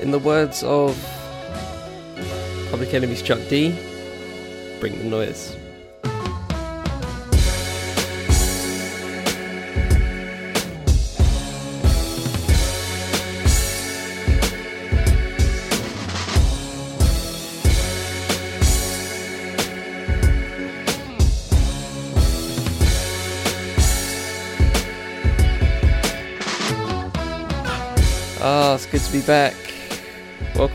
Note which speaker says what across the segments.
Speaker 1: In the words of Public Enemy's Chuck D, bring the noise. Ah, it's good to be back.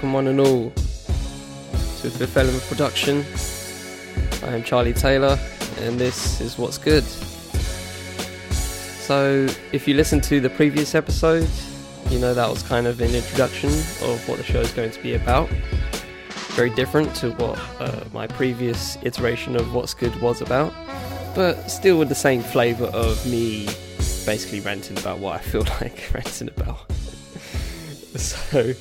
Speaker 1: Welcome, one and all, to Fifth Element Production. I am Charlie Taylor, and this is What's Good. So, if you listened to the previous episode, you know that was kind of an introduction of what the show is going to be about. Very different to what uh, my previous iteration of What's Good was about, but still with the same flavour of me basically ranting about what I feel like ranting about. so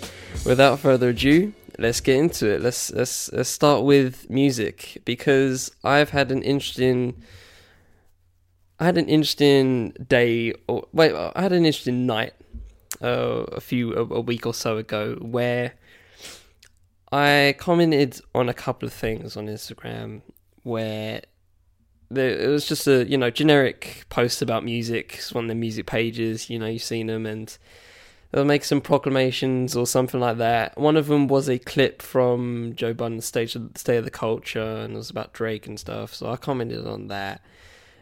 Speaker 1: without further ado let's get into it. Let's, let's let's start with music because i've had an interesting i had an interesting day or wait i had an interesting night uh, a few a, a week or so ago where i commented on a couple of things on instagram where there, it was just a you know generic post about music. It's one of the music pages you know you've seen them and they'll make some proclamations or something like that. One of them was a clip from Joe Budden's State of, State of the Culture, and it was about Drake and stuff. So I commented on that,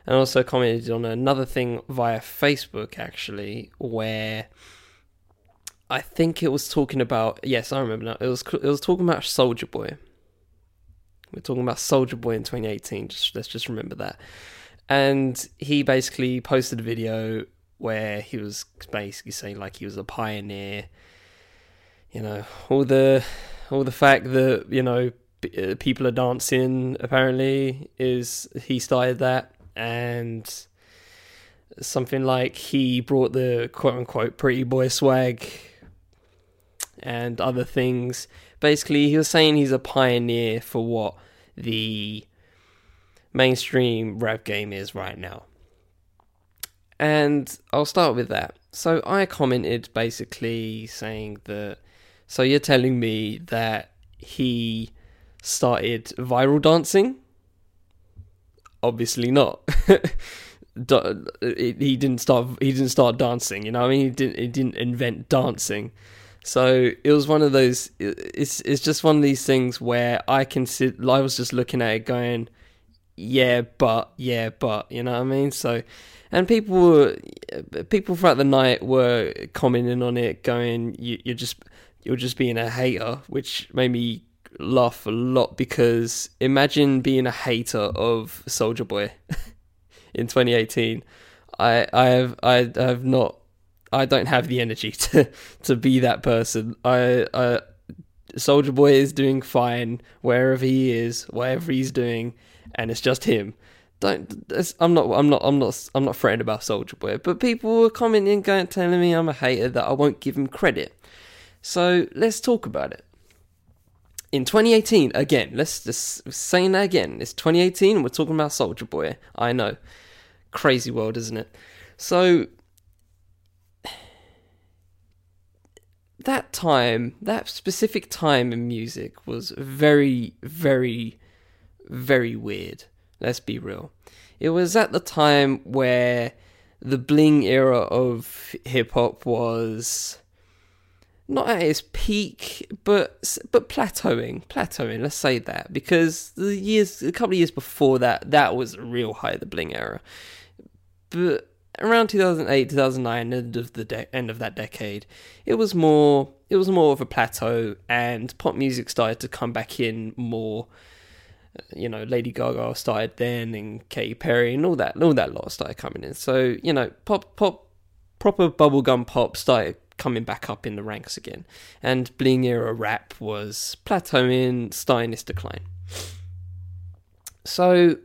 Speaker 1: and also commented on another thing via Facebook actually, where I think it was talking about. Yes, I remember now. It was it was talking about Soulja Boy. We're talking about Soulja Boy in 2018. Just let's just remember that. And he basically posted a video where he was basically saying like he was a pioneer. You know, all the all the fact that you know uh, people are dancing apparently is he started that and something like he brought the quote unquote pretty boy swag and other things. Basically, he was saying he's a pioneer for what the mainstream rap game is right now. And I'll start with that. So I commented basically saying that. So you're telling me that he started viral dancing? Obviously not. he didn't start. He didn't start dancing. You know, I mean, he didn't. He didn't invent dancing. So it was one of those. It's it's just one of these things where I can sit. I was just looking at it, going, "Yeah, but yeah, but," you know what I mean? So and people were people throughout the night were commenting on it, going, you, "You're just you're just being a hater," which made me laugh a lot because imagine being a hater of Soulja Boy in 2018. I I have I have not I don't have the energy to to be that person. I I Soulja Boy is doing fine wherever he is, whatever he's doing, and it's just him don't. I'm not. I'm not. I'm not. I'm not threatened about Soulja Boy. But people were commenting, and going, telling me I'm a hater that I won't give him credit. So let's talk about it. In 2018, again, let's just saying that again. It's 2018, and we're talking about Soulja Boy. I know, crazy world, isn't it? So that time, that specific time in music was very, very, very weird Let's be real. It was at the time where the bling era of hip hop was not at its peak, but but plateauing, plateauing. Let's say that because the years, a couple of years before that, that was a real high, the bling era. But around 2008, 2009, end of the de- end of that decade, it was more, it was more of a plateau, and pop music started to come back in more you know, Lady Gaga started then, and Katy Perry, and all that, all that lot started coming in. So you know, pop, pop, proper bubblegum pop started coming back up in the ranks again, and bling era rap was plateauing, starting its decline. So,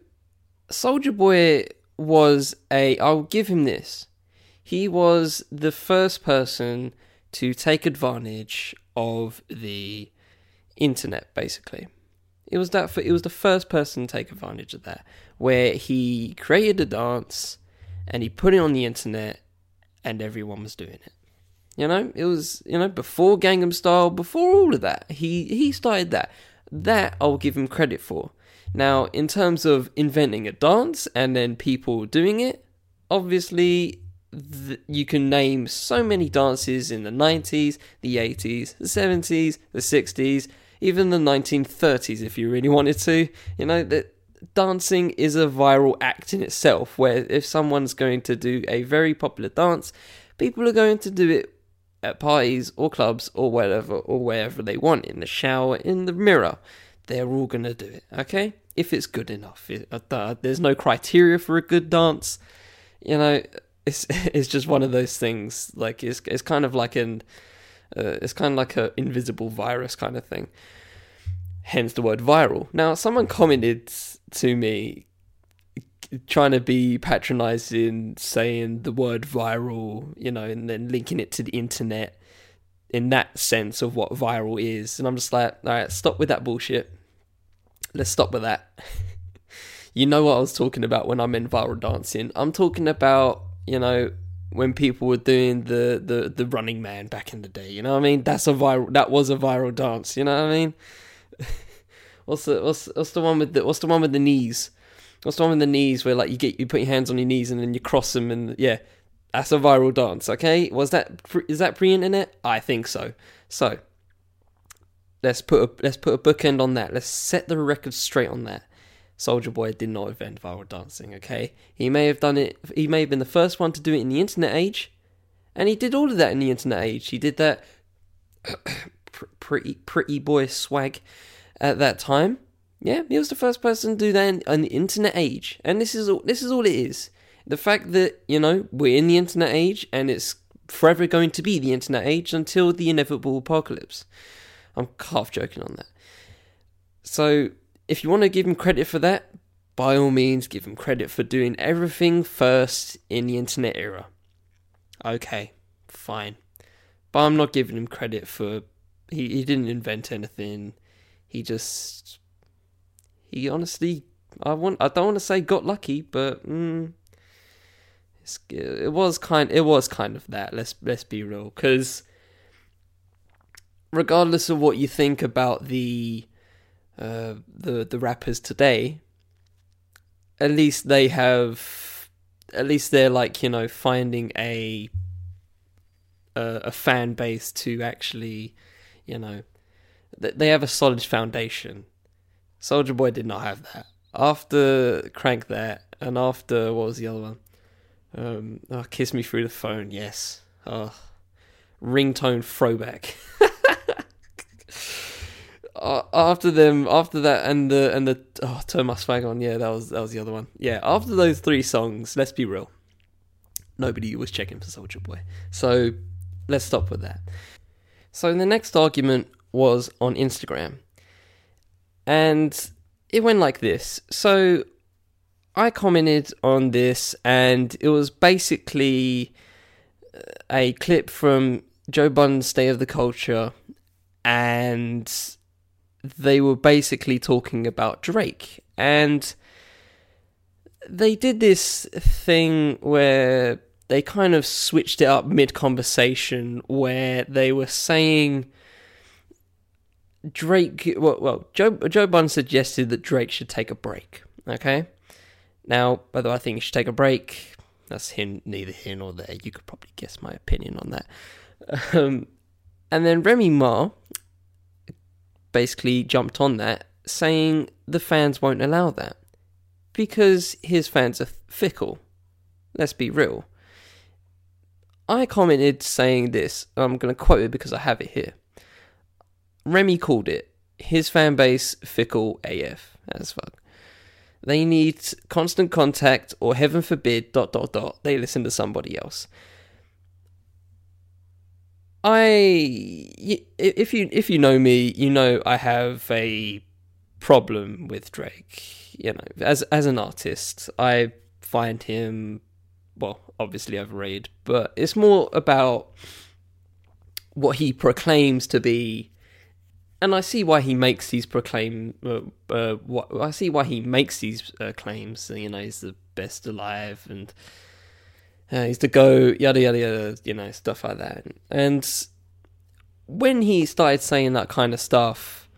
Speaker 1: Soulja Boy was a. I'll give him this. He was the first person to take advantage of the internet, basically. It was that. It was the first person to take advantage of that, where he created a dance, and he put it on the internet, and everyone was doing it. You know, it was you know before Gangnam Style, before all of that. He he started that. That I'll give him credit for. Now, in terms of inventing a dance and then people doing it, obviously th- you can name so many dances in the 90s, the 80s, the 70s, the 60s, even the 1930s if you really wanted to. You know, that dancing is a viral act in itself where if someone's going to do a very popular dance, people are going to do it at parties or clubs or whatever or wherever they want in the shower, in the mirror. They're all going to do it, okay? If it's good enough. It, uh, there's no criteria for a good dance. You know, it's it's just one of those things. Like it's it's kind of like an uh, it's kind of like an invisible virus kind of thing. Hence the word viral. Now, someone commented to me trying to be patronizing, saying the word viral, you know, and then linking it to the internet in that sense of what viral is. And I'm just like, all right, stop with that bullshit. Let's stop with that. you know what I was talking about when I meant viral dancing. I'm talking about, you know, when people were doing the, the, the running man back in the day. You know what I mean? That's a viral that was a viral dance, you know what I mean? what's the what's what's the one with the what's the one with the knees? What's the one with the knees where like you get you put your hands on your knees and then you cross them and yeah, that's a viral dance. Okay, was that is that pre-internet? I think so. So let's put a let's put a bookend on that. Let's set the record straight on that. Soulja Boy did not invent viral dancing. Okay, he may have done it. He may have been the first one to do it in the internet age, and he did all of that in the internet age. He did that pretty pretty boy swag at that time. Yeah, he was the first person to do that in, in the internet age, and this is all. This is all it is. The fact that you know we're in the internet age, and it's forever going to be the internet age until the inevitable apocalypse. I'm half joking on that. So, if you want to give him credit for that, by all means, give him credit for doing everything first in the internet era. Okay, fine. But I'm not giving him credit for. He, he didn't invent anything he just he honestly I want I don't want to say got lucky, but mm, it was kind it was kind of that. Let's let's be real, because regardless of what you think about the uh, the the rappers today, at least they have at least they're like you know finding a a, a fan base to actually you know they have a solid foundation. Soulja Boy did not have that. After Crank That, and after what was the other one? Um, oh, Kiss Me Through the Phone. Yes. Oh, ringtone throwback. after them, after that, and the and the oh, Turn My Swag On. Yeah, that was that was the other one. Yeah, after those three songs, let's be real. Nobody was checking for Soulja Boy. So let's stop with that. So the next argument was on Instagram. And it went like this. So I commented on this, and it was basically a clip from Joe Budden's State of the Culture, and they were basically talking about Drake. And they did this thing where they kind of switched it up mid conversation, where they were saying Drake, well, well, Joe Joe Budden suggested that Drake should take a break. Okay, now whether I think he should take a break, that's him, neither here nor there. You could probably guess my opinion on that. Um, and then Remy Ma basically jumped on that, saying the fans won't allow that because his fans are fickle. Let's be real. I commented saying this, I'm going to quote it because I have it here. Remy called it his fan base fickle AF as fuck. They need constant contact, or heaven forbid, dot dot dot. They listen to somebody else. I, if you if you know me, you know I have a problem with Drake. You know, as as an artist, I find him, well, obviously overrated, but it's more about what he proclaims to be and I see why he makes these proclaim. Uh, uh, I see why he makes these uh, claims. You know, he's the best alive, and uh, he's the go, yada yada yada, you know, stuff like that. And when he started saying that kind of stuff,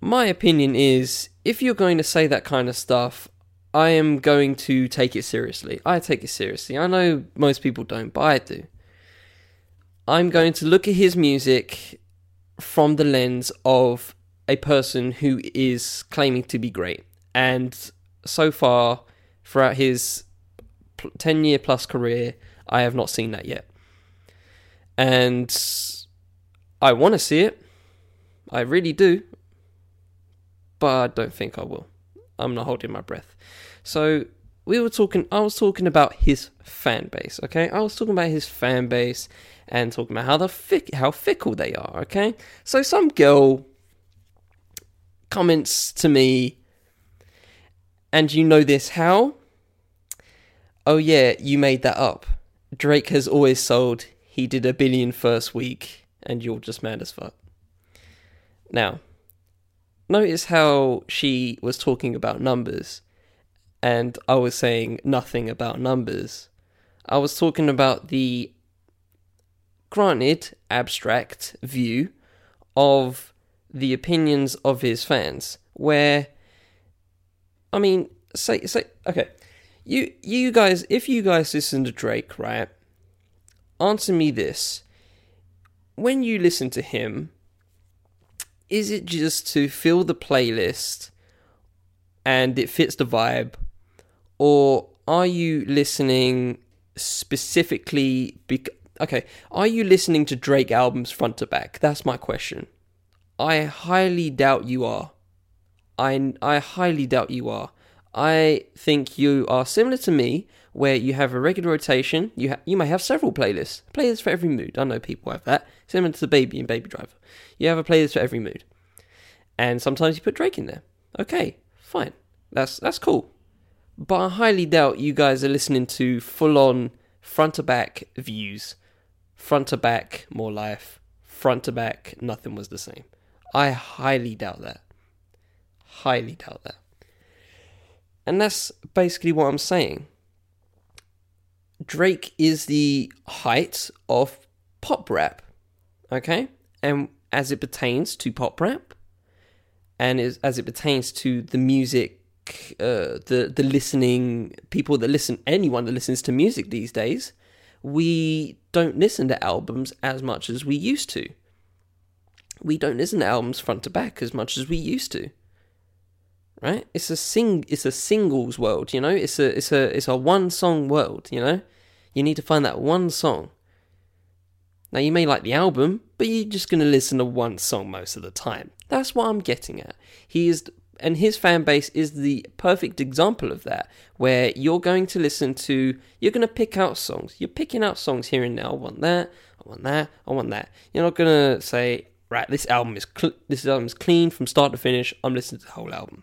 Speaker 1: my opinion is if you're going to say that kind of stuff, I am going to take it seriously. I take it seriously. I know most people don't, but I do. I'm going to look at his music from the lens of a person who is claiming to be great. And so far, throughout his 10 year plus career, I have not seen that yet. And I want to see it. I really do. But I don't think I will. I'm not holding my breath. So we were talking I was talking about his fan base, okay? I was talking about his fan base and talking about how the how fickle they are, okay? So some girl comments to me and you know this how? Oh yeah, you made that up. Drake has always sold he did a billion first week and you're just mad as fuck. Now, notice how she was talking about numbers and I was saying nothing about numbers. I was talking about the granted abstract view of the opinions of his fans where I mean say say okay you you guys if you guys listen to Drake right answer me this. When you listen to him is it just to fill the playlist and it fits the vibe? Or are you listening specifically because okay are you listening to drake albums front to back? That's my question. I highly doubt you are. I i highly doubt you are i think you are similar to me where you have a regular rotation you ha- you may have several playlists playlists for every mood i know people have that similar to the baby and baby driver you have a playlist for every mood and sometimes you put drake in there okay fine that's that's cool but I highly doubt you guys are listening to full on front to back views. Front to back, more life. Front to back, nothing was the same. I highly doubt that. Highly doubt that. And that's basically what I'm saying. Drake is the height of pop rap. Okay? And as it pertains to pop rap, and as it pertains to the music uh, the the listening people that listen anyone that listens to music these days we don't listen to albums as much as we used to we don't listen to albums front to back as much as we used to right? It's a sing it's a singles world you know? It's a it's a it's a one song world you know? You need to find that one song. Now you may like the album but you're just going to listen to one song most of the time. That's what i'm getting at. He is and his fan base is the perfect example of that where you're going to listen to you're going to pick out songs. You're picking out songs here and now. I want that i want that i want that. You're not going to say right this album is cl- this album is clean from start to finish. I'm listening to the whole album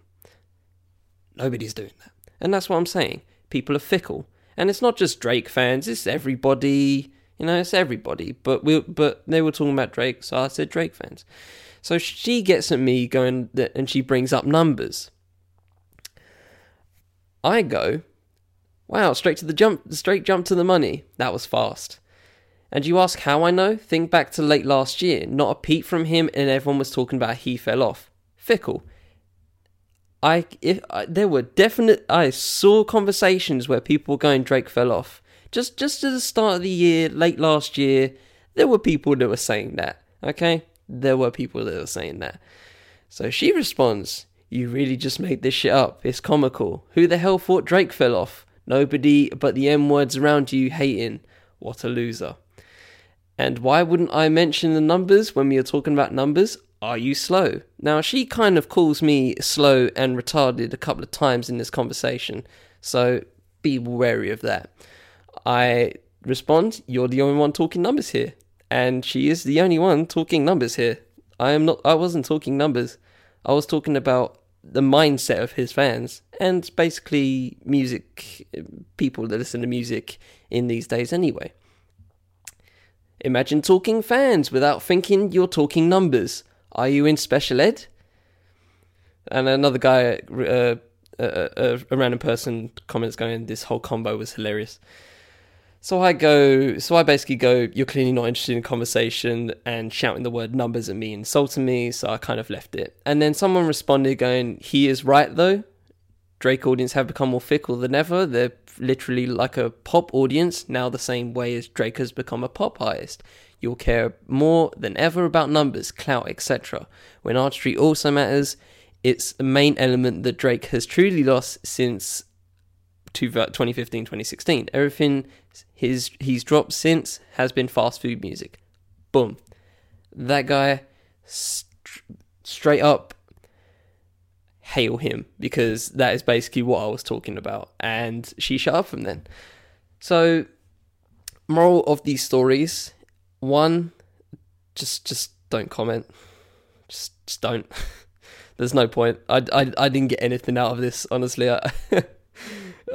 Speaker 1: nobody's doing that and that's what i'm saying people are fickle and it's not just drake fans it's everybody you know it's everybody but we but they were talking about drake so i said drake fans so she gets at me going, and she brings up numbers. I go, wow, straight to the jump, straight jump to the money. That was fast. And you ask how I know? Think back to late last year. Not a peep from him, and everyone was talking about he fell off. Fickle. I if I, there were definite. I saw conversations where people were going Drake fell off. Just just at the start of the year, late last year, there were people that were saying that. Okay, there were people that were saying that. So she responds, You really just made this shit up. It's comical. Who the hell thought Drake fell off? Nobody but the M words around you hating. What a loser. And why wouldn't I mention the numbers when we are talking about numbers? Are you slow? Now, she kind of calls me slow and retarded a couple of times in this conversation, so be wary of that. I respond, You're the only one talking numbers here and she is the only one talking numbers here. I am not. I wasn't talking numbers. I was talking about the mindset of his fans and basically music people that listen to music in these days anyway. Imagine talking fans without thinking you're talking numbers. Are you in special ed? And another guy, uh, uh, uh, a random person comments going, this whole combo was hilarious. So I go, so I basically go, you're clearly not interested in conversation and shouting the word numbers at me, insulting me. So I kind of left it. And then someone responded going, he is right though. Drake audience have become more fickle than ever. They're literally like a pop audience now, the same way as Drake has become a pop artist. You'll care more than ever about numbers, clout, etc. When artistry also matters, it's a main element that Drake has truly lost since 2015 uh, 2016. Everything his he's dropped since has been fast food music. Boom. That guy st- straight up hail him because that is basically what I was talking about. And she shut up from then. So, moral of these stories one, just just don't comment. Just just don't. There's no point. I, I, I didn't get anything out of this, honestly. I,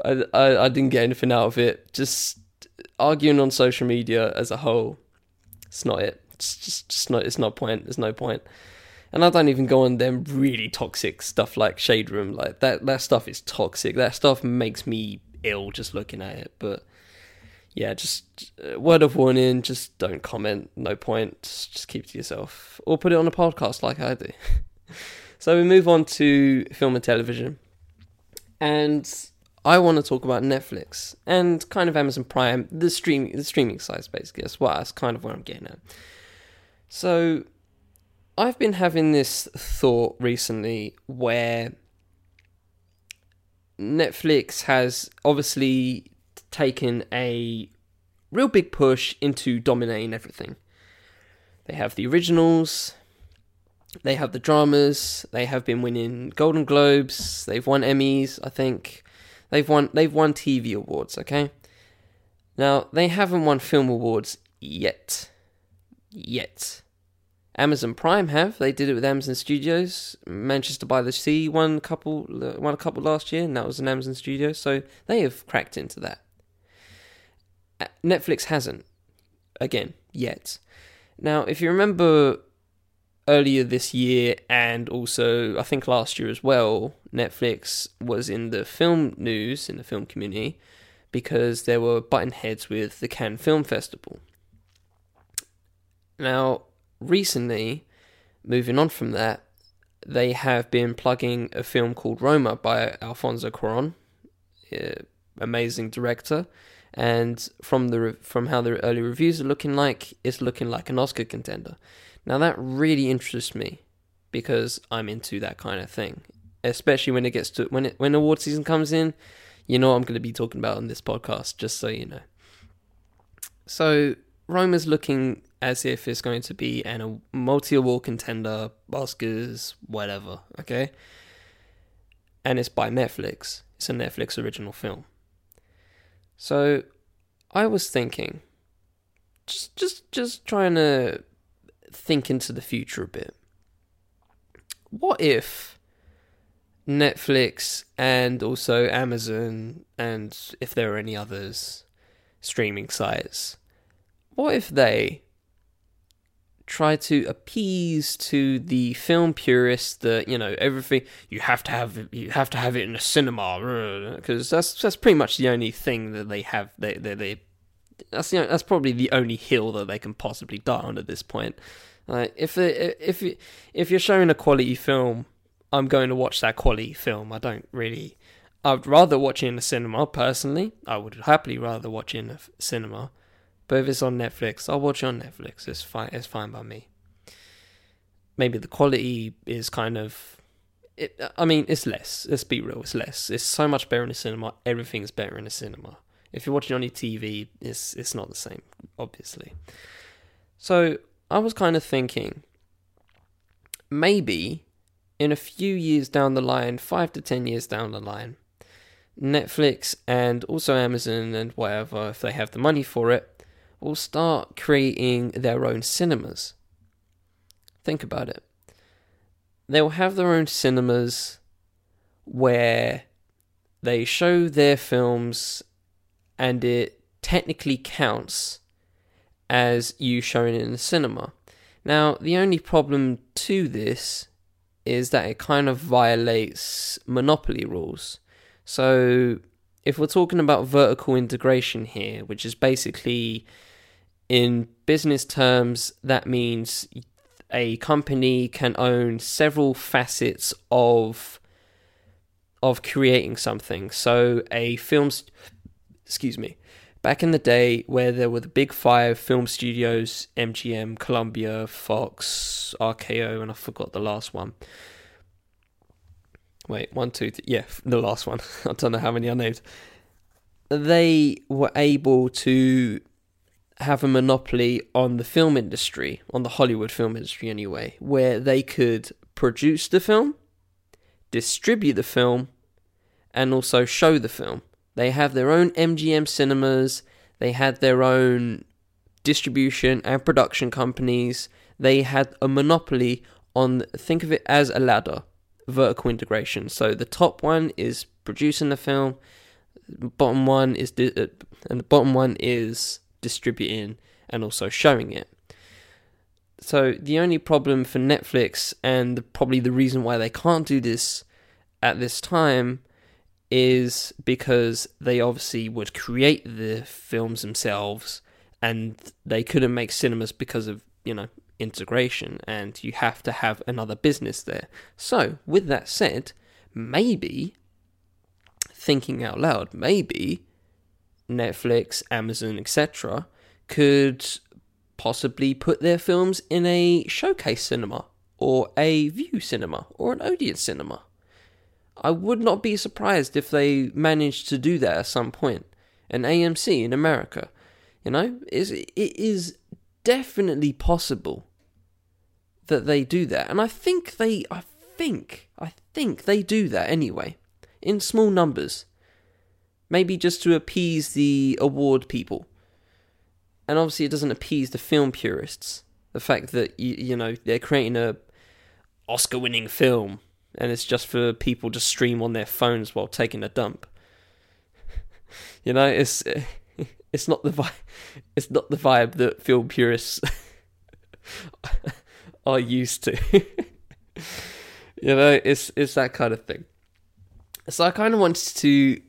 Speaker 1: I, I, I didn't get anything out of it. Just arguing on social media as a whole, it's not it. It's just, just not. It's not point. There's no point. And I don't even go on them really toxic stuff like Shade Room. Like that. That stuff is toxic. That stuff makes me ill just looking at it. But yeah, just uh, word of warning. Just don't comment. No point. Just, just keep to yourself, or put it on a podcast like I do. so we move on to film and television, and I want to talk about Netflix and kind of Amazon Prime, the streaming the streaming sites basically. That's what that's kind of where I'm getting at. So I've been having this thought recently where Netflix has obviously taken a real big push into dominating everything. They have the originals, they have the dramas, they have been winning Golden Globes, they've won Emmys, I think. They've won they've won TV awards, okay? Now, they haven't won film awards yet. Yet. Amazon Prime have. They did it with Amazon Studios. Manchester by the Sea won a couple won a couple last year, and that was an Amazon Studio, so they have cracked into that. Uh, Netflix hasn't. Again, yet. Now, if you remember earlier this year and also I think last year as well, Netflix was in the film news in the film community because there were button heads with the Cannes Film Festival. Now, recently, moving on from that, they have been plugging a film called Roma by Alfonso Cuarón, amazing director, and from the from how the early reviews are looking like, it's looking like an Oscar contender. Now that really interests me because I'm into that kind of thing, especially when it gets to when it when award season comes in. You know I'm going to be talking about on this podcast, just so you know. So Roma's looking as if it's going to be an, a multi award contender, Oscars, whatever, okay? And it's by Netflix. It's a Netflix original film. So I was thinking, just just just trying to think into the future a bit. What if Netflix and also Amazon and if there are any others streaming sites, what if they try to appease to the film purists that you know everything you have to have you have to have it in a cinema uh, because that's that's pretty much the only thing that they have they they, they that's you know, that's probably the only hill that they can possibly die on at this point. Like if if if you're showing a quality film I'm going to watch that quality film. I don't really I'd rather watch it in a cinema personally. I would happily rather watch it in a cinema but if it's on Netflix, I'll watch it on Netflix. It's fine. It's fine by me. Maybe the quality is kind of. It, I mean, it's less. Let's be real. It's less. It's so much better in the cinema. Everything's better in the cinema. If you're watching on your TV, it's it's not the same, obviously. So I was kind of thinking, maybe in a few years down the line, five to ten years down the line, Netflix and also Amazon and whatever, if they have the money for it, will start creating their own cinemas. Think about it. They will have their own cinemas where they show their films and it technically counts as you showing it in the cinema. Now, the only problem to this is that it kind of violates monopoly rules. So, if we're talking about vertical integration here, which is basically in business terms, that means a company can own several facets of of creating something. So a film, excuse me, back in the day where there were the big five film studios: MGM, Columbia, Fox, RKO, and I forgot the last one. Wait, one, two, three. Yeah, the last one. I don't know how many I named. They were able to have a monopoly on the film industry, on the Hollywood film industry anyway, where they could produce the film, distribute the film, and also show the film. They have their own MGM cinemas, they had their own distribution and production companies. They had a monopoly on, think of it as a ladder vertical integration. So the top one is producing the film, bottom one is di- uh, and the bottom one is distributing and also showing it. So the only problem for Netflix and probably the reason why they can't do this at this time is because they obviously would create the films themselves and they couldn't make cinemas because of, you know, integration and you have to have another business there. So, with that said, maybe, thinking out loud, maybe Netflix, Amazon, etc., could possibly put their films in a showcase cinema or a Vue cinema or an Odeon cinema. I would not be surprised if they managed to do that at some point. An AMC in America, you know, is it is definitely possible that they do that. And I think they I think I think they do that anyway. In small numbers. Maybe just to appease the award people. And obviously it doesn't appease the film purists. The fact that you, you know, they're creating a Oscar winning film and it's just for people to stream on their phones while taking a dump. you know, it's it's not the vibe, it's not the vibe that film purists are used to. you know, it's it's that kind of thing. So I kind of wanted to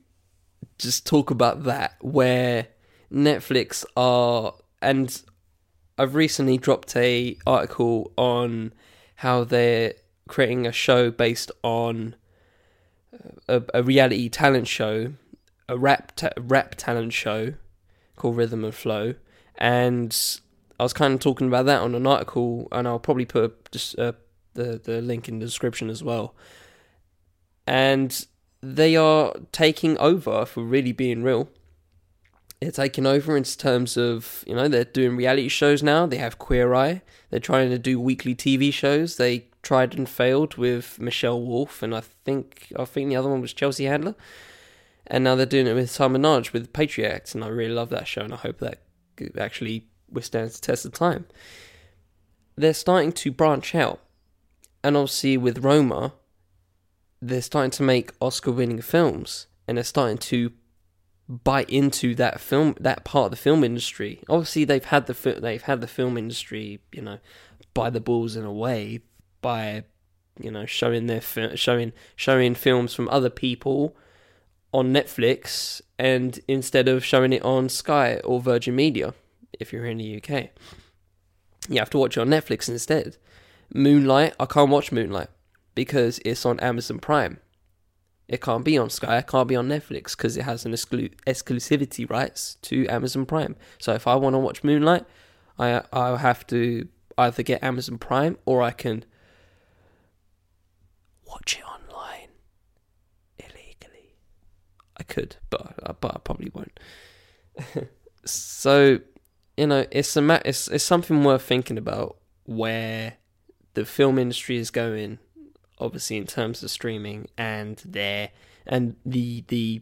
Speaker 1: just talk about that, where Netflix are, and I've recently dropped a article on how they're creating a show based on a, a reality talent show, a rap ta- rap talent show called Rhythm and Flow, and I was kind of talking about that on an article, and I'll probably put just uh, the the link in the description as well. And they are taking over for really being real. They're taking over in terms of you know they're doing reality shows now. They have Queer Eye. They're trying to do weekly TV shows. They tried and failed with Michelle Wolf, and I think I think the other one was Chelsea Handler and now they're doing it with Sam Minhaj with Patriot and I really love that show, and I hope that actually withstands the test of time. They're starting to branch out, and obviously with Roma, they're starting to make Oscar-winning films, and they're starting to bite into that film, that part of the film industry. Obviously, they've had the they've had the film industry, you know, by the balls in a way by you know showing their showing showing films from other people on Netflix and instead of showing it on Sky or Virgin Media if you're in the UK. You have to watch it on Netflix instead. Moonlight, I can't watch Moonlight because it's on Amazon Prime. It can't be on Sky, it can't be on Netflix because it has an exclu- exclusivity rights to Amazon Prime. So if I want to watch Moonlight, I I have to either get Amazon Prime or I can watch it online illegally. I could, but but I probably won't. so you know, it's a it's it's something worth thinking about where the film industry is going. Obviously, in terms of streaming and their and the the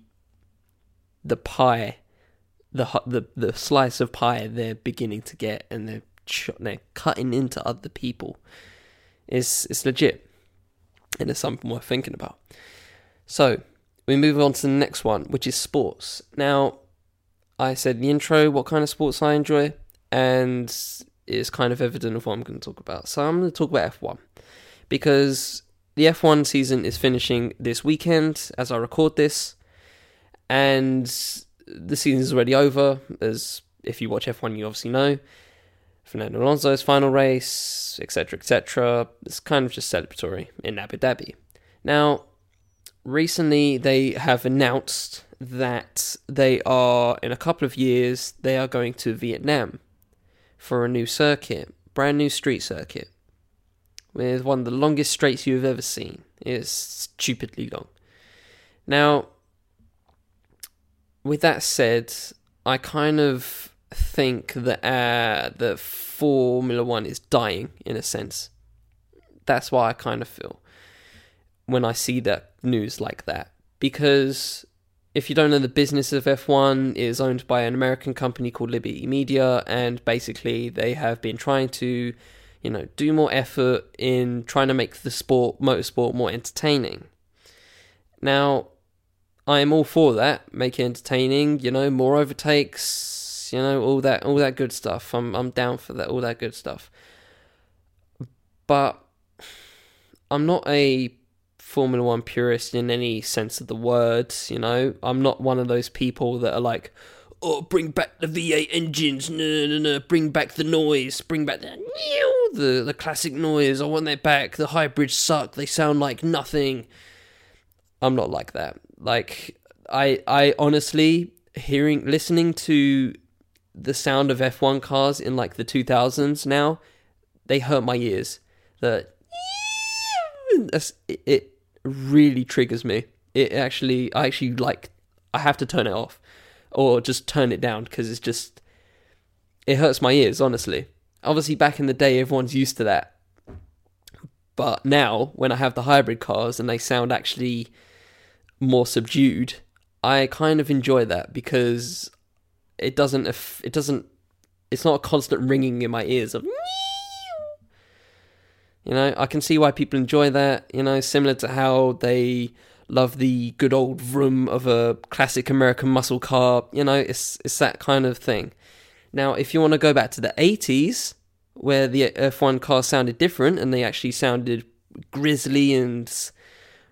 Speaker 1: the pie, the the the slice of pie they're beginning to get, and they're they're cutting into other people. Is it's legit, and it's something worth thinking about. So we move on to the next one, which is sports. Now, I said in the intro what kind of sports I enjoy, and it's kind of evident of what I'm going to talk about. So I'm going to talk about F1 because the F1 season is finishing this weekend as I record this, And the season is already over, as if you watch F1, you obviously know. Fernando Alonso's final race, etc., etc. It's kind of just celebratory in Abu Dhabi. Now, recently they have announced that they are, in a couple of years, they are going to Vietnam for a new circuit, brand new street circuit, with one of the longest straights you've ever seen. It's stupidly long. Now, with that said, I kind of think that uh, Formula One is dying in a sense. That's why I kind of feel when I see that news like that. Because if you don't know, the business of F1 is owned by an American company called Liberty Media, and basically they have been trying to, you know, do more effort in trying to make the sport, motorsport, more entertaining. Now, I am all for that, make it entertaining, you know, more overtakes, you know, all that, all that good stuff. I'm, I'm down for that, all that good stuff. But I'm not a Formula One purist in any sense of the words. You know, I'm not one of those people that are like, "Oh, bring back the V8 engines, no, no, no, bring back the noise, bring back the the the classic noise. I want that back. The hybrids suck. They sound like nothing." I'm not like that. Like I I honestly hearing listening to the sound of F1 cars in like the 2000s now, they hurt my ears. The it really triggers me. It actually, I actually like, I have to turn it off or just turn it down because it's just, it hurts my ears, honestly. Obviously, back in the day, everyone's used to that. But now, when I have the hybrid cars and they sound actually more subdued, I kind of enjoy that because it doesn't, it doesn't, it's not a constant ringing in my ears of you know, I can see why people enjoy that, you know, similar to how they love the good old vroom of a classic American muscle car, you know, it's it's that kind of thing. Now, if you want to go back to the 80s where the F1 cars sounded different and they actually sounded grizzly and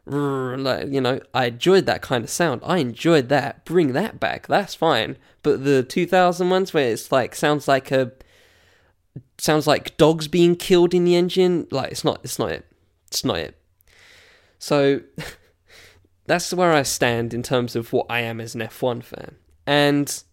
Speaker 1: like you know, I enjoyed that kind of sound. I enjoyed that. Bring that back. That's fine. But the 2000 ones where it's like sounds like a sounds like dogs being killed in the engine. Like it's not. It's not it. It's not it. So that's where I stand in terms of what I am as an F1 fan. And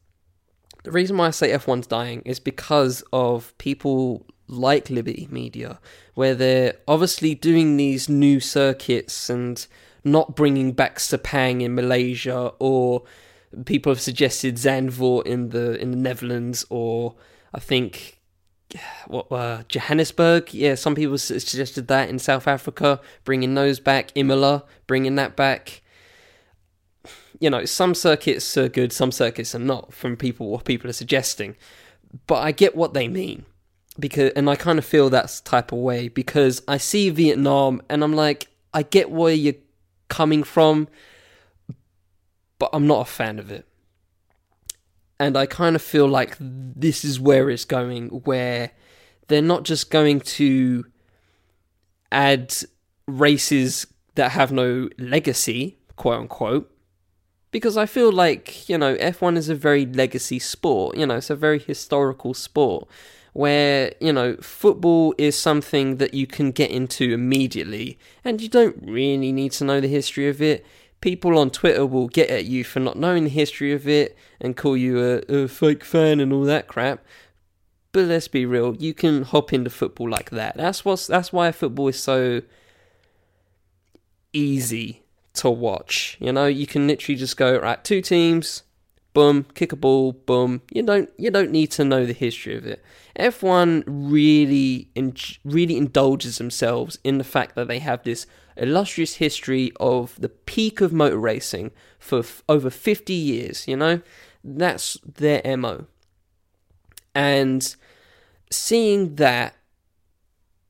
Speaker 1: the reason why I say F1's dying is because of people like Liberty Media, where they're obviously doing these new circuits and not bringing back Sepang in Malaysia, or people have suggested Zandvoort in the in the Netherlands, or I think what uh, Johannesburg. Yeah, some people suggested that in South Africa, bringing those back. Imola, bringing that back. You know, some circuits are good, some circuits are not. From people, what people are suggesting, but I get what they mean because, and I kind of feel that type of way because I see Vietnam and I'm like, I get where you're coming from, but I'm not a fan of it and I kind of feel like this is where it's going, where they're not just going to add races that have no legacy, quote unquote, because I feel like, you know, F1 is a very legacy sport, you know, it's a very historical sport where, you know, football is something that you can get into immediately and you don't really need to know the history of it people on Twitter will get at you for not knowing the history of it and call you a, a fake fan and all that crap. But let's be real, you can hop into football like that. That's what's that's why football is so easy to watch. You know, you can literally just go right two teams, boom, kick a ball, boom. You don't you don't need to know the history of it. F1 really really indulges themselves in the fact that they have this illustrious history of the peak of motor racing for f- over 50 years, you know? That's their MO. And seeing that,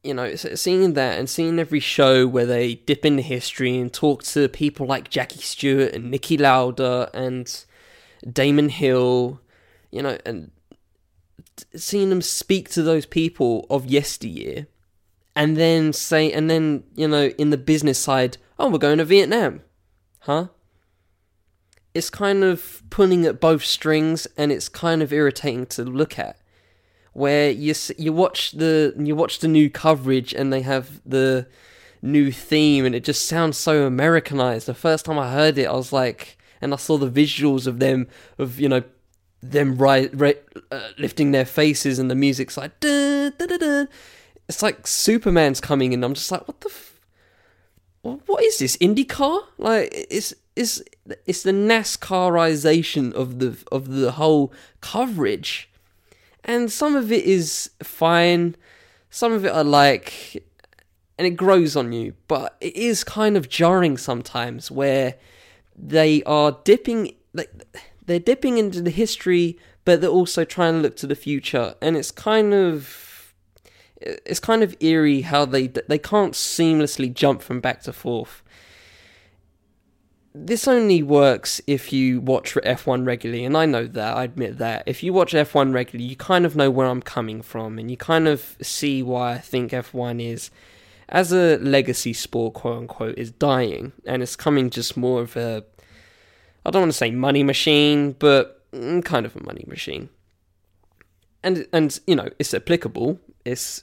Speaker 1: you know, seeing that and seeing every show where they dip into history and talk to people like Jackie Stewart and Niki Lauda and Damon Hill, you know, and seeing them speak to those people of yesteryear and then say, and then, you know, in the business side, oh, we're going to Vietnam. Huh? it's kind of pulling at both strings and it's kind of irritating to look at where you you watch the you watch the new coverage and they have the new theme and it just sounds so americanized the first time i heard it i was like and i saw the visuals of them of you know them right, uh, lifting their faces and the music's like dun, dun, dun. it's like superman's coming in i'm just like what the f- what is this IndyCar? Like it's it's it's the NASCArization of the of the whole coverage, and some of it is fine, some of it I like, and it grows on you. But it is kind of jarring sometimes where they are dipping like they're dipping into the history, but they're also trying to look to the future, and it's kind of it's kind of eerie how they they can't seamlessly jump from back to forth. This only works if you watch F1 regularly, and I know that, I admit that. If you watch F1 regularly, you kind of know where I'm coming from, and you kind of see why I think F1 is, as a legacy sport, quote unquote, is dying, and it's coming just more of a, I don't want to say money machine, but mm, kind of a money machine. And, and you know, it's applicable, it's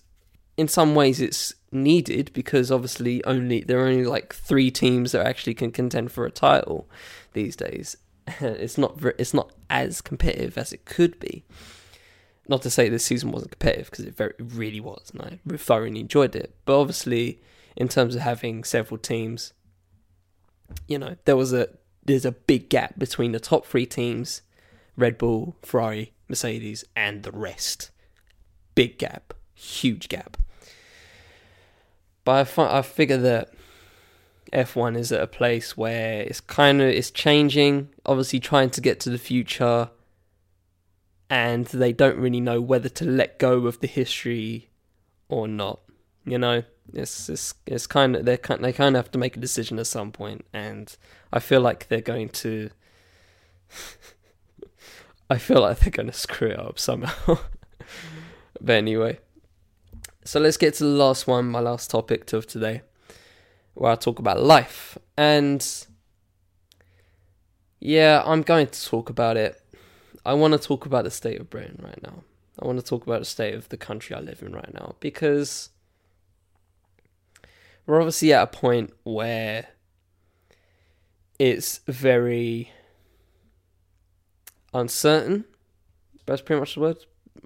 Speaker 1: in some ways it's needed because obviously only there are only like three teams that actually can contend for a title these days. it's not it's not as competitive as it could be. Not to say this season wasn't competitive because it very it really was, and I thoroughly enjoyed it. But obviously, in terms of having several teams, you know there was a there's a big gap between the top three teams, Red Bull, Ferrari, Mercedes, and the rest. Big gap, huge gap. But I, fi- I figure that F1 is at a place where it's kind of it's changing, obviously trying to get to the future, and they don't really know whether to let go of the history or not. You know, it's it's it's kind of they kind they kind of have to make a decision at some point, and I feel like they're going to. I feel like they're going to screw it up somehow. but anyway, so let's get to the last one, my last topic of today, where I talk about life. And yeah, I'm going to talk about it. I want to talk about the state of Britain right now. I want to talk about the state of the country I live in right now because we're obviously at a point where it's very uncertain. That's pretty much the word.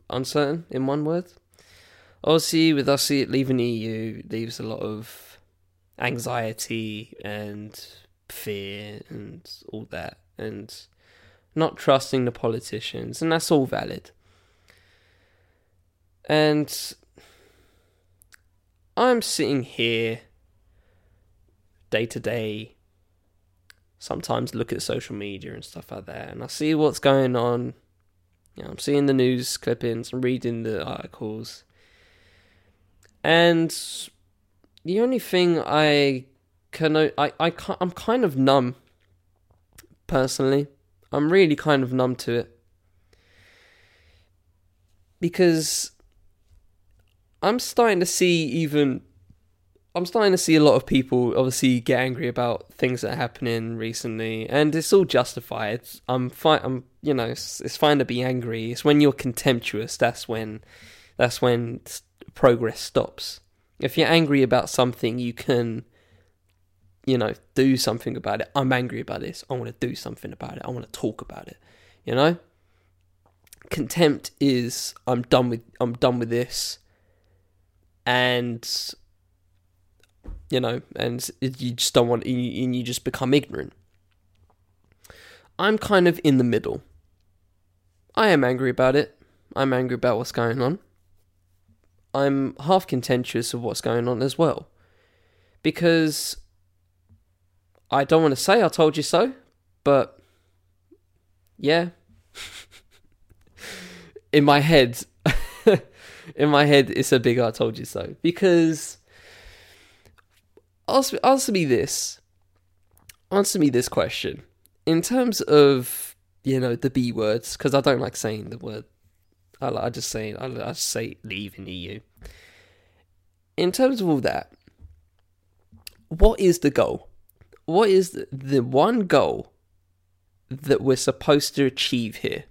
Speaker 1: Uncertain in one word obviously with us leaving the EU leaves a lot of anxiety and fear and all that and not trusting the politicians and that's all valid. And i'm sitting here day to day sometimes look at social media and stuff like that and i see what's going on. You know, i'm seeing the news clippings and reading the articles and the only thing I can I I I'm kind of numb personally. I'm really kind of numb to it because I'm starting to see even I'm starting to see a lot of people obviously get angry about things that are happening recently, and it's all justified. I'm fine. I'm you know it's, it's fine to be angry. It's when you're contemptuous that's when that's when progress stops. If you're angry about something, you can, you know, do something about it. I'm angry about this. I want to do something about it. I want to talk about it. You know? Contempt is I'm done with I'm done with this. And you know, and you just don't want and you just become ignorant. I'm kind of in the middle. I am angry about it. I'm angry about what's going on. I'm half contentious of what's going on as well. Because I don't want to say I told you so, but yeah. in my head, in my head, it's a big I told you so. Because answer, answer me this. Answer me this question. In terms of, you know, the B words, because I don't like saying the word I, I just say I, I say leave in EU. In terms of all that, what is the goal? What is the, the one goal that we're supposed to achieve here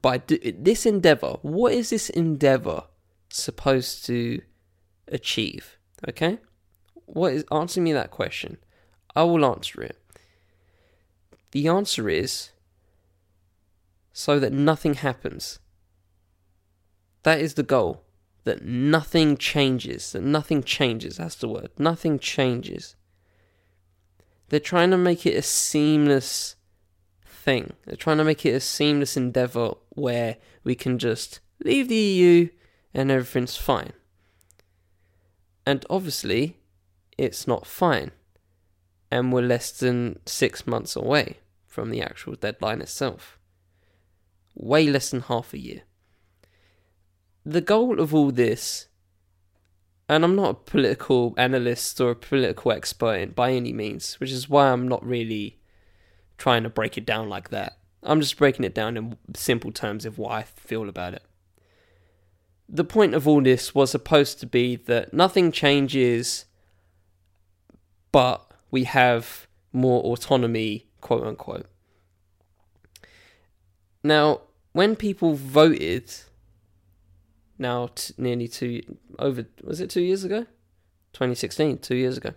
Speaker 1: by do- this endeavor? What is this endeavor supposed to achieve? Okay? What is answer me that question? I will answer it. The answer is so that nothing happens. That is the goal. That nothing changes. That nothing changes. That's the word. Nothing changes. They're trying to make it a seamless thing. They're trying to make it a seamless endeavor where we can just leave the EU and everything's fine. And obviously, it's not fine. And we're less than six months away from the actual deadline itself. Way less than half a year. The goal of all this, and I'm not a political analyst or a political expert by any means, which is why I'm not really trying to break it down like that. I'm just breaking it down in simple terms of what I feel about it. The point of all this was supposed to be that nothing changes, but we have more autonomy, quote unquote. Now, when people voted, now t- nearly two over was it two years ago, 2016, two years ago,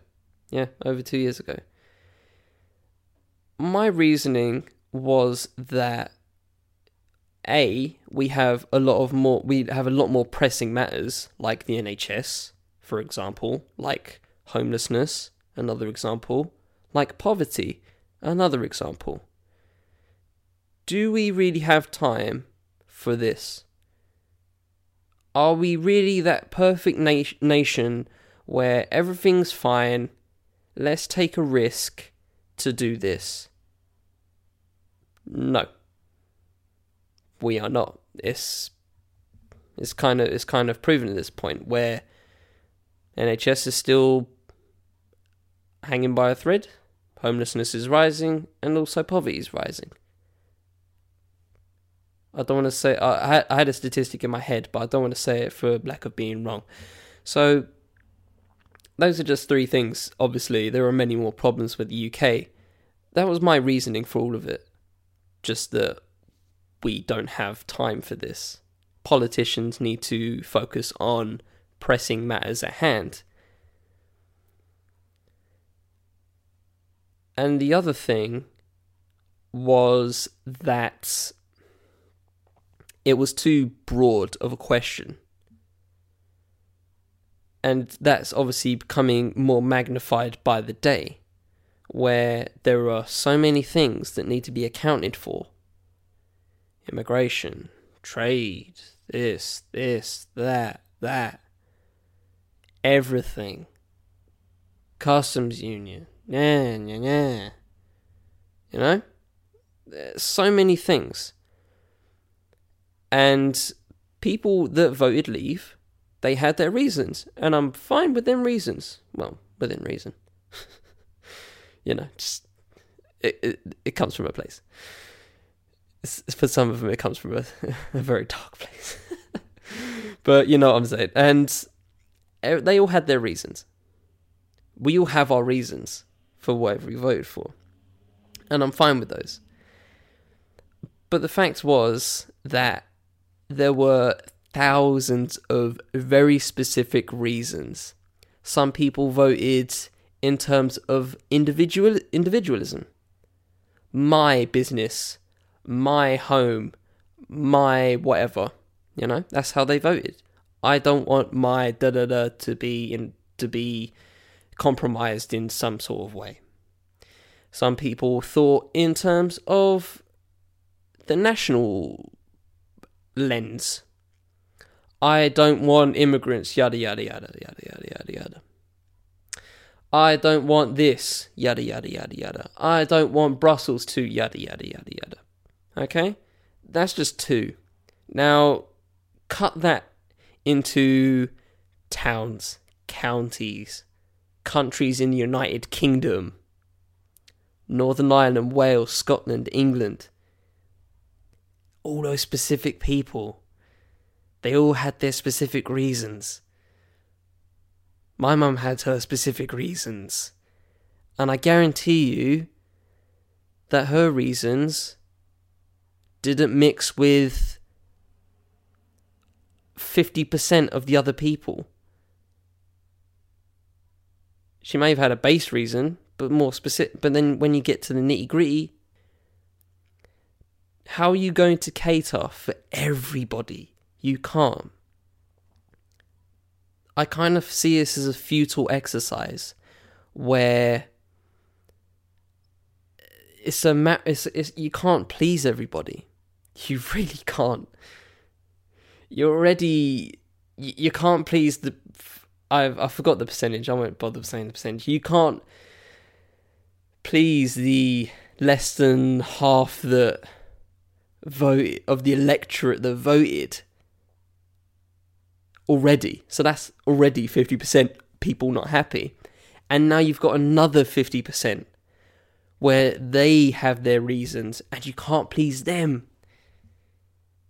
Speaker 1: yeah, over two years ago. My reasoning was that a we have a lot of more we have a lot more pressing matters like the NHS for example like homelessness another example like poverty another example. Do we really have time for this are we really that perfect na- nation where everything's fine let's take a risk to do this no. We are not. It's it's kind of it's kind of proven at this point where NHS is still hanging by a thread, homelessness is rising, and also poverty is rising. I don't want to say I had, a statistic in my head, but I don't want to say it for lack of being wrong. So those are just three things. Obviously, there are many more problems with the UK. That was my reasoning for all of it just that we don't have time for this. Politicians need to focus on pressing matters at hand. And the other thing was that it was too broad of a question. And that's obviously becoming more magnified by the day where there are so many things that need to be accounted for immigration, trade, this, this, that, that, everything, customs union, yeah, yeah, yeah. You know? There's so many things. And people that voted leave, they had their reasons. And I'm fine with them reasons. Well, within reason you know, just it, it, it comes from a place. For some of them, it comes from a, a very dark place. but you know what I'm saying. And eh, they all had their reasons. We all have our reasons for whatever we voted for. And I'm fine with those. But the fact was that there were thousands of very specific reasons. Some people voted in terms of individual individualism. My business, my home, my whatever. You know, that's how they voted. I don't want my da da da to be in to be compromised in some sort of way. Some people thought in terms of the national lens. I don't want immigrants, yada yada yada yada yada yada yada. I don't want this, yada yada yada yada. I don't want Brussels to yada yada yada yada. Okay? That's just two. Now, cut that into towns, counties, countries in the United Kingdom, Northern Ireland, Wales, Scotland, England. All those specific people, they all had their specific reasons. My mum had her specific reasons. And I guarantee you that her reasons didn't mix with 50% of the other people. She may have had a base reason, but more specific. But then when you get to the nitty gritty, how are you going to cater for everybody? You can't. I kind of see this as a futile exercise where it's a ma- it's, it's you can't please everybody. You really can't. You're already you, you can't please the I've I forgot the percentage. I won't bother saying the percentage. You can't please the less than half the vote of the electorate that voted already. So that's already 50% people not happy. And now you've got another 50% where they have their reasons and you can't please them.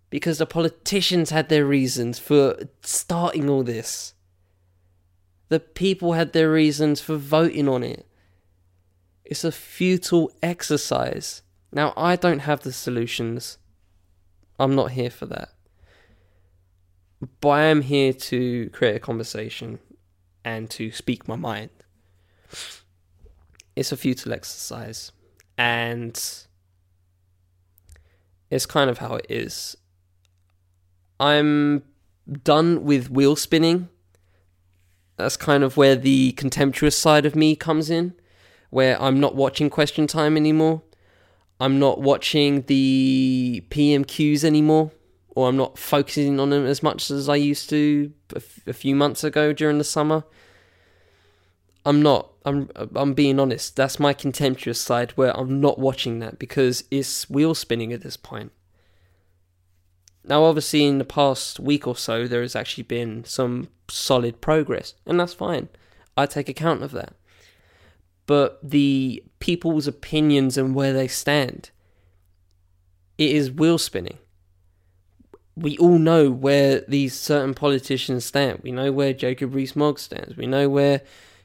Speaker 1: Because the politicians had their reasons for starting all this. The people had their reasons for voting on it. It's a futile exercise. Now, I don't have the solutions. I'm not here for that. But I am here to create a conversation and to speak my mind. It's a futile exercise. And it's kind of how it is. I'm done with wheel spinning. That's kind of where the contemptuous side of me comes in, where I'm not watching question time anymore. I'm not watching the PMQs anymore, or I'm not focusing on them as much as I used to a, f- a few months ago during the summer. I'm not. I'm. I'm being honest. That's my contemptuous side, where I'm not watching that because it's wheel spinning at this point. Now, obviously, in the past week or so, there has actually been some solid progress, and that's fine. I take account of that but the people's opinions and where they stand. It is wheel spinning. We all know where these certain politicians stand. We know where Jacob Rees-Mogg stands. We know where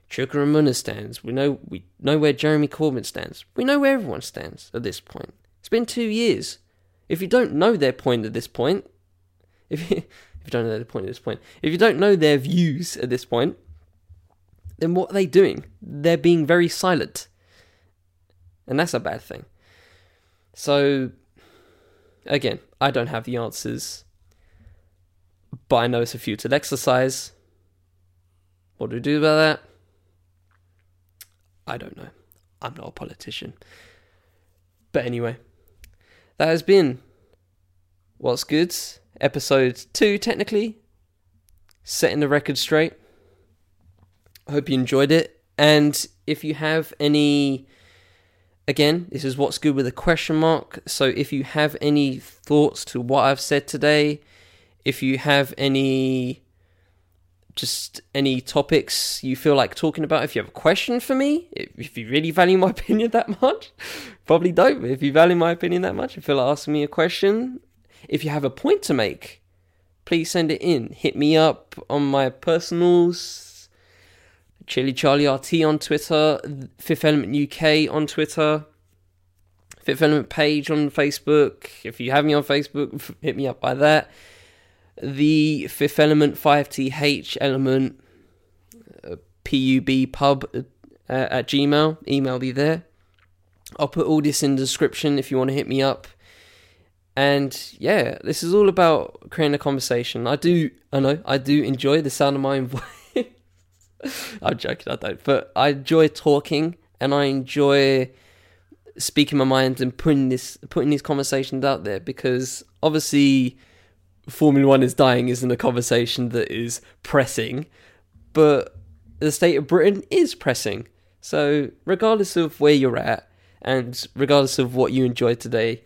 Speaker 1: Chuka Umunna stands. We know we know where Jeremy Corbyn stands. We know where everyone stands at this point. It's been two years. If you don't know their point at this point, if you, if you don't know their point at this point, if you don't know their views at this point, then what are they doing? They're being very silent. And that's a bad thing. So, again, I don't have the answers, but I know it's a futile exercise. What do we do about that? I don't know. I'm not a politician. But anyway, that has been What's Good, episode 2, technically. Setting the record straight. Hope you enjoyed it. And if you have any, again, this is what's good with a question mark. So if you have any thoughts to what I've said today, if you have any, just any topics you feel like talking about, if you have a question for me, if you really value my opinion that much, probably don't. But if you value my opinion that much, if you feel like asking me a question, if you have a point to make, please send it in. Hit me up on my personals Chili Charlie RT on Twitter, Fifth Element UK on Twitter, Fifth Element page on Facebook. If you have me on Facebook, hit me up by that. The Fifth Element 5TH Element uh, PUB pub uh, at Gmail. Email me there. I'll put all this in the description if you want to hit me up. And yeah, this is all about creating a conversation. I do, I know, I do enjoy the sound of my voice. I'm joking, I don't. But I enjoy talking and I enjoy speaking my mind and putting this putting these conversations out there because obviously Formula One is dying isn't a conversation that is pressing, but the state of Britain is pressing. So regardless of where you're at and regardless of what you enjoyed today,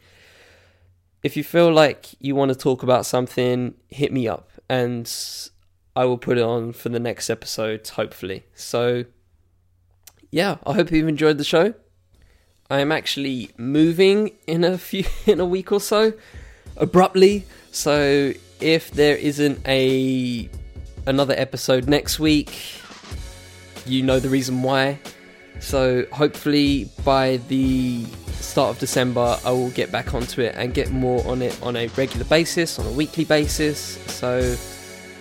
Speaker 1: if you feel like you want to talk about something, hit me up and I will put it on for the next episode, hopefully. So, yeah, I hope you've enjoyed the show. I am actually moving in a few in a week or so, abruptly. So, if there isn't a another episode next week, you know the reason why. So, hopefully by the start of December, I will get back onto it and get more on it on a regular basis, on a weekly basis. So,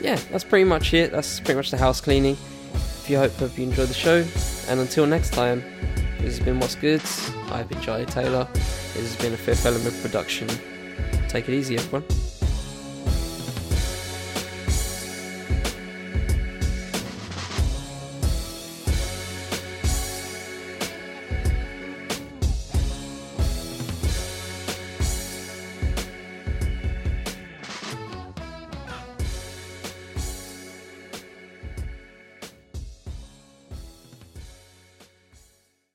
Speaker 1: yeah, that's pretty much it. That's pretty much the house cleaning. If you hope, you enjoyed the show, and until next time, this has been What's Good. I've been Charlie Taylor. This has been a Fifth Element production. Take it easy, everyone.